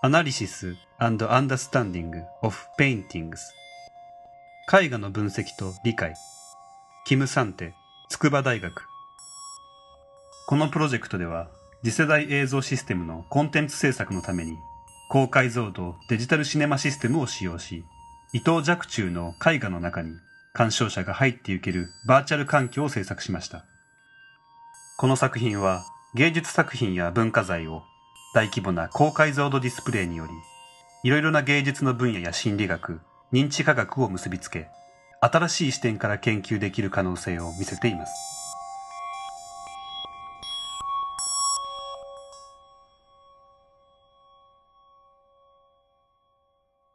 Analysis and Understanding of Paintings. 絵画の分析と理解。キム・サンテ筑波大学。このプロジェクトでは次世代映像システムのコンテンツ制作のために高解像度デジタルシネマシステムを使用し伊藤若冲の絵画の中に鑑賞者が入っていけるバーチャル環境を制作しました。この作品は芸術作品や文化財を大規模な高解像度ディスプレイにより、いろいろな芸術の分野や心理学、認知科学を結びつけ、新しい視点から研究できる可能性を見せています。